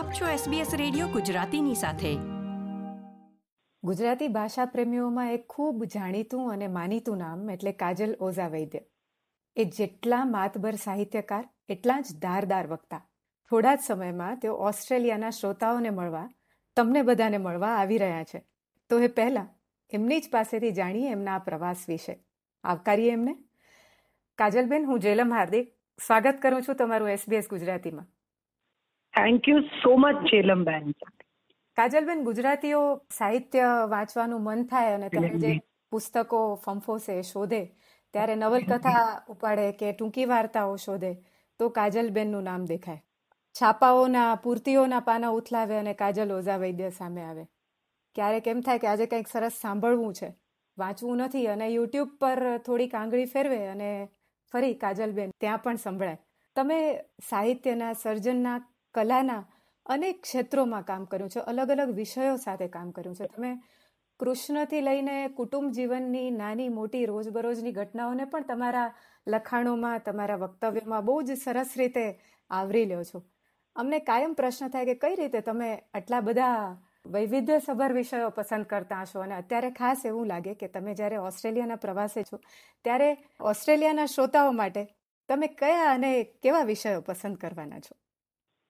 આપ છો SBS radio ગુજરાતીની સાથે. ગુજરાતી ભાષા પ્રેમીઓમાં એક ખૂબ જાણીતું અને માનીતું નામ એટલે કાજલ ઓઝા વૈદ્ય એ જેટલા માતબર સાહિત્યકાર, એટલા જ ધારદાર વક્તા. થોડા જ સમયમાં તેઓ ઓસ્ટ્રેલિયાના શ્રોતાઓને મળવા, તમને બધાને મળવા આવી રહ્યા છે. તો એ પહેલા એમની જ પાસેથી જાણીએ એમના આ પ્રવાસ વિશે. આવકારીએ એમને? કાજલબેન, હું જેલમ હાર્દિક સ્વાગત કરું છું તમારું એસબીએસ ગુજરાતીમાં. Thank you so much Jhelamben Kajalben ગુજરાતીઓ સાહિત્ય વાંચવાનું મન થાય અને તમે જે પુસ્તકો ફંફોસે શોધે ત્યારે નવલકથા ઉપાડે કે ટૂંકી વાર્તાઓ શોધે તો કાજલબેનનું નામ દેખાય. છાપાઓના પૂર્તિઓના પાના ઉથલાવે અને કાજલ ઓઝા વૈદ્ય સામે આવે. ક્યારેક એમ થાય કે આજે કંઈક સરસ સાંભળવું છે. વાંચવું નથી અને યુટ્યુબ પર થોડીક આંગળી ફેરવે અને ફરી કાજલબેન ત્યાં પણ સંભળાય. તમે સાહિત્યના સર્જનના કલાના અનેક ક્ષેત્રોમાં કામ કર્યું છે. અલગ અલગ વિષયો સાથે કામ કર્યું છે. તમે કૃષ્ણથી લઈને કુટુંબ જીવનની નાની મોટી રોજબરોજની ઘટનાઓને પણ તમારા લખાણોમાં, તમારા વક્તવ્યમાં બહુ જ સરસ રીતે આવરી લ્યો છો. અમને કાયમ પ્રશ્ન થાય કે કઈ રીતે તમે આટલા બધા વૈવિધ્યસભર વિષયો પસંદ કરતા હશો? અને અત્યારે ખાસ એવું લાગે કે તમે જ્યારે ઓસ્ટ્રેલિયાના પ્રવાસે છો, ત્યારે ઓસ્ટ્રેલિયાના શ્રોતાઓ માટે તમે કયા અને કેવા વિષયો પસંદ કરવાના છો?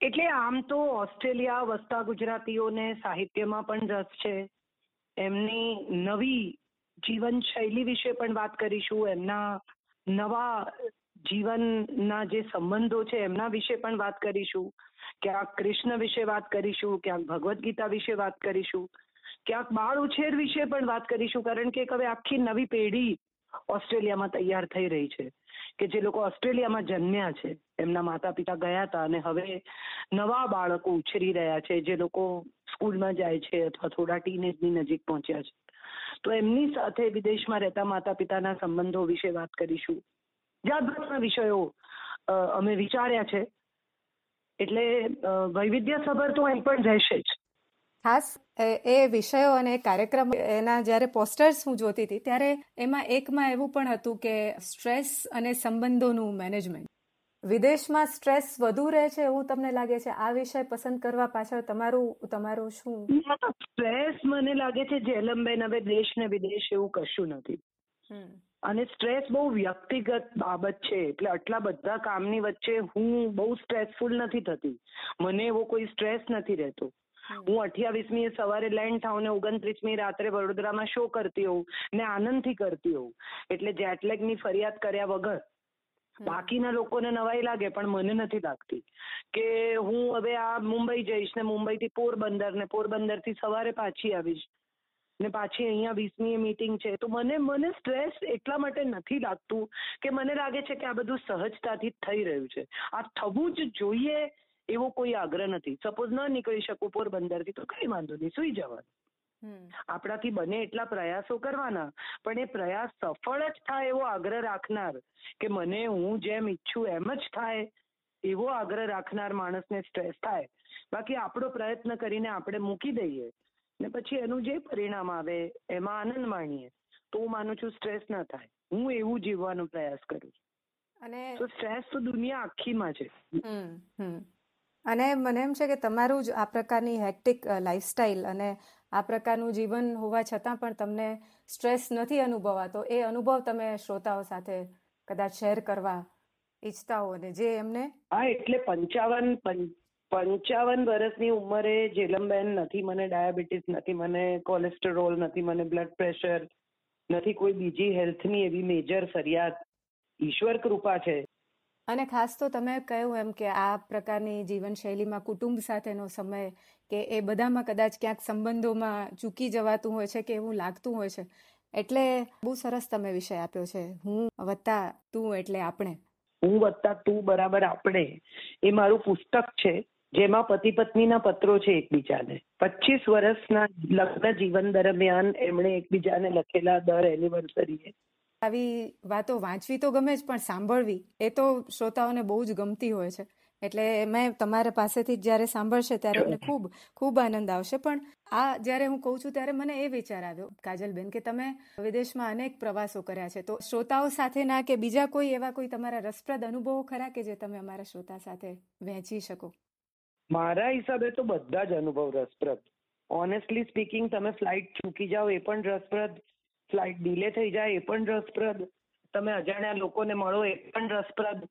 એટલે આમ તો ઓસ્ટ્રેલિયા, વસતા ગુજરાતીઓને સાહિત્યમાં પણ રસ છે. એમની નવી જીવન શૈલી વિશે પણ વાત કરીશું. એમના નવા જીવનના જે સંબંધો છે, એમના વિશે પણ વાત કરીશું. ક્યાંક કૃષ્ણ વિશે વાત કરીશું, ક્યાંક ભગવદ્ ગીતા વિશે વાત કરીશું. ક્યાંક બાળ ઉછેર વિશે પણ વાત કરીશું, કારણ કે હવે આખી નવી પેઢી ઓસ્ટ્રેલિયામાં તૈયાર થઈ રહી છે. કે જે લોકો ઓસ્ટ્રેલિયામાં જન્મ્યા છે. એમના માતા પિતા ગયા હતા અને હવે નવા બાળકો ઉછરી રહ્યા છે, જે લોકો સ્કૂલમાં જાય છે અથવા થોડા ટીનેજની નજીક પહોંચ્યા છે. તો એમની સાથે વિદેશમાં રહેતા માતા પિતાના સંબંધો વિશે વાત કરીશું. જાત જાતના વિષયો અમે વિચાર્યા છે. એટલે વૈવિધ્યસભર તો અહીં પણ રહેશે જ. ખાસ એ વિષયો અને કાર્યક્રમ એના જ્યારે પોસ્ટર્સ હું જોતી હતી ત્યારે એમાં એકમાં એવું પણ હતું કે સ્ટ્રેસ અને સંબંધોનું મેનેજમેન્ટ વિદેશમાં સ્ટ્રેસ વધુ રહે છે એવું તમને લાગે છે? આ વિષય પસંદ કરવા પાછળ તમારું તમારું શું? સ્ટ્રેસ મને લાગે છે જેલમબેન હવે દેશ ને વિદેશ એવું કશું નથી. અને સ્ટ્રેસ બહુ વ્યક્તિગત બાબત છે એટલે આટલા બધા કામની વચ્ચે હું બહુ સ્ટ્રેસફુલ નથી થતી. મને એવો કોઈ સ્ટ્રેસ નથી રહેતો. હું અઠ્યાવીસમી સવારે લેન્ડ થાઉં ને ઓગણત્રીસમી રાત્રે વડોદરામાં શો કરતી હોઉં ને આનંદથી કરતી હોઉં. એટલે જેટલેગની ફરિયાદ કર્યા વગર બાકીના લોકોને નવાઈ લાગે પણ મને નથી લાગતી. કે હું હવે આ મુંબઈ જઈશ ને મુંબઈથી પોરબંદર ને પોરબંદરથી સવારે પાછી આવીશ ને પાછી અહીંયા વીસમી મીટિંગ છે તો મને મને સ્ટ્રેસ એટલા માટે નથી લાગતું કે મને લાગે છે કે આ બધું સહજતાથી થઈ રહ્યું છે. આ થવું જ જોઈએ એવો કોઈ આગ્રહ નથી. સપોઝ ન નીકળી શકું પોરબંદરથી તો કઈ વાંધો નહીં સુઈ જવાનું. આપણાથી બને એટલા પ્રયાસો કરવાના. પણ એ પ્રયાસ સફળ જ થાય એવો આગ્રહ રાખનાર કે મને હું જેમ ઈચ્છું એમ જ થાય એવો આગ્રહ રાખનાર માણસને સ્ટ્રેસ થાય. બાકી આપણો પ્રયત્ન કરીને આપણે મૂકી દઈએ ને પછી એનું જે પરિણામ આવે એમાં આનંદ માણીએ. તો હું માનું છું સ્ટ્રેસ ન થાય. હું એવું જીવવાનો પ્રયાસ કરું છું. અને સ્ટ્રેસ તો દુનિયા આખીમાં છે. અને મને એમ છે કે તમારું જ આ પ્રકારની હેક્ટિક લાઇફસ્ટાઇલ અને આ પ્રકારનું જીવન હોવા છતાં પણ તમને સ્ટ્રેસ નથી અનુભવાતો, એ અનુભવ તમે શ્રોતાઓ સાથે કદાચ શેર કરવા ઈચ્છતા હો ને જે એમને હા, એટલે પંચાવન પંચાવન વર્ષની ઉંમરે જેલમબેન નથી, મને ડાયાબિટીસ નથી, મને કોલેસ્ટેરોલ નથી, મને બ્લડ પ્રેશર નથી, કોઈ બીજી હેલ્થની એવી મેજર ફરિયાદ. ઈશ્વર કૃપા છે. અને ખાસ તો તમે કહ્યું એમ કે આ પ્રકારની જીવનશૈલીમાં કુટુંબ સાથેનો સમય કે એ બધામાં કદાચ ક્યાંક સંબંધોમાં ચૂકી જવાતું હોય છે કે એવું લાગતું હોય છે. એટલે બહુ સરસ તમે વિષય આપ્યો છે. હું વત્તા તું એટલે આપણે. હું વત્તા તું બરાબર આપણે એ મારું પુસ્તક છે, જેમાં પતિ પત્નીના પત્રો છે એકબીજાને. પચીસ વર્ષના લગ્ન જીવન દરમિયાન એમણે એકબીજાને લખેલા દર એનિવર્સરીએ આવી વાતો વાંચવી તો ગમે જ, પણ સાંભળવી, એ તો શ્રોતાઓને બહુ જ ગમતી હોય છે. એટલે મેં તમારા પાસેથી જ્યારે સાંભળશે ત્યારે મને ખૂબ ખૂબ આનંદ આવશે. પણ આ જ્યારે હું કહું છું, ત્યારે મને એ વિચાર આવ્યો, કાજલબેન, કે તમે વિદેશમાં અનેક પ્રવાસો કર્યા છે, તો શ્રોતાઓ સાથેના કે બીજા કોઈ એવા કોઈ તમારા રસપ્રદ અનુભવો ખરા કે જે તમે અમારા શ્રોતા સાથે વહેંચી શકો? મારા હિસાબે તો બધા જ અનુભવ રસપ્રદ. ઓનેસ્ટલી સ્પીકિંગ તમે ફ્લાઇટ ચૂકી જાઓ, એ પણ રસપ્રદ. ફ્લાઇટ ડીલે થઈ જાય એ પણ રસપ્રદ. તમે અજાણ્યા લોકોને મળો એ પણ રસપ્રદ.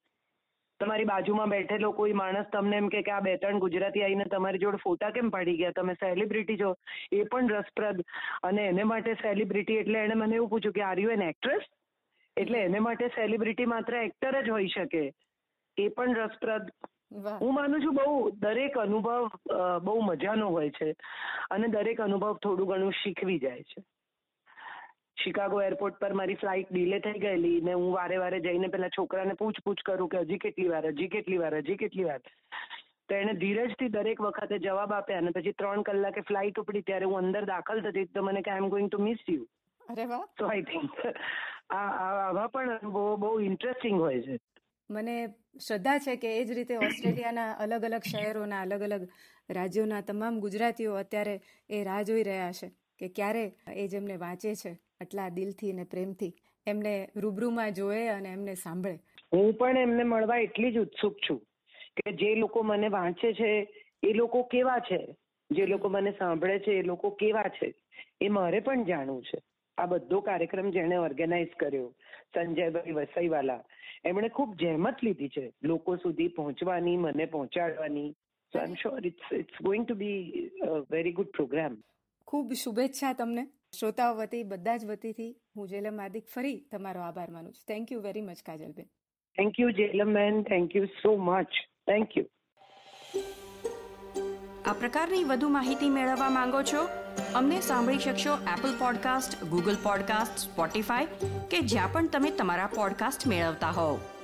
તમારી બાજુમાં બેઠેલો કોઈ માણસ તમને એમ કે આ બે ત્રણ ગુજરાતી આવીને તમારી જોડે ફોટા કેમ પાડી ગયા? તમે સેલિબ્રિટી છો. એ પણ રસપ્રદ. અને એને માટે સેલિબ્રિટી એટલે એને મને એવું પૂછ્યું કે આર યુ એન એક્ટ્રેસ એટલે એને માટે સેલિબ્રિટી માત્ર એક્ટર જ હોઈ શકે. એ પણ રસપ્રદ. હું માનું છું બહુ દરેક અનુભવ બહુ મજાનો હોય છે. અને દરેક અનુભવ થોડું ઘણું શીખવી જાય છે. શિકાગો એરપોર્ટ પર મારી ફ્લાઇટ ડીલે થઈ ગયેલી ને હું વારે વારે જઈને પેલા છોકરાને પૂછપૂછ કરું કે હજી કેટલી વાર હજી કેટલી વાર હજી કેટલી વાર. તો એને ધીરજથી દરેક વખતે જવાબ આપ્યા અને પછી ત્રણ કલાકે ફ્લાઇટ ઉપડી ત્યારે હું અંદર દાખલ થતી તો મને કે I am going to miss you અરે વાહ. સો આઈ થિંક આ આવા પણ બહુ બહુ ઇન્ટરેસ્ટિંગ હોય છે. મને શ્રદ્ધા છે કે એ જ રીતે ઓસ્ટ્રેલિયાના અલગ અલગ શહેરોના અલગ અલગ રાજ્યોના તમામ ગુજરાતીઓ અત્યારે એ રાહ જોઈ રહ્યા છે કે ક્યારે એ જેમને વાંચે છે. આટલા દિલથી અને પ્રેમથી એમને રૂબરૂમાં જોએ અને એમને સાંભળે. હું પણ એમને મળવા એટલી જ ઉત્સુક છું કે જે લોકો મને વાંચે છે, એ લોકો કેવા છે? જે લોકો મને સાંભળે છે, એ લોકો કેવા છે? એ મારે પણ જાણવું છે. આ બધો કાર્યક્રમ જેણે ઓર્ગેનાઇઝ કર્યો, સંજયભાઈ વસઈવાલા, એમણે ખૂબ જહેમત લીધી છે લોકો સુધી પહોંચવાની, મને પહોંચાડવાની. So I am sure it's it's going to be very good programme ખૂબ શુભેચ્છા તમને. શ્રોતાઓ વતી બધા જ વતીથી હું જેલમ માદિક ફરી તમારો આભાર માનું છું. Thank you very much Kajalben. Thank you Jhelam ben. Thank you so much thank you આ પ્રકારની વધુ માહિતી મેળવવા માંગો છો? અમને સાંભળી શકશો Apple podcast Google podcast Spotify કે જ્યાં પણ તમે તમારા પોડકાસ્ટ મેળવતા હોવ.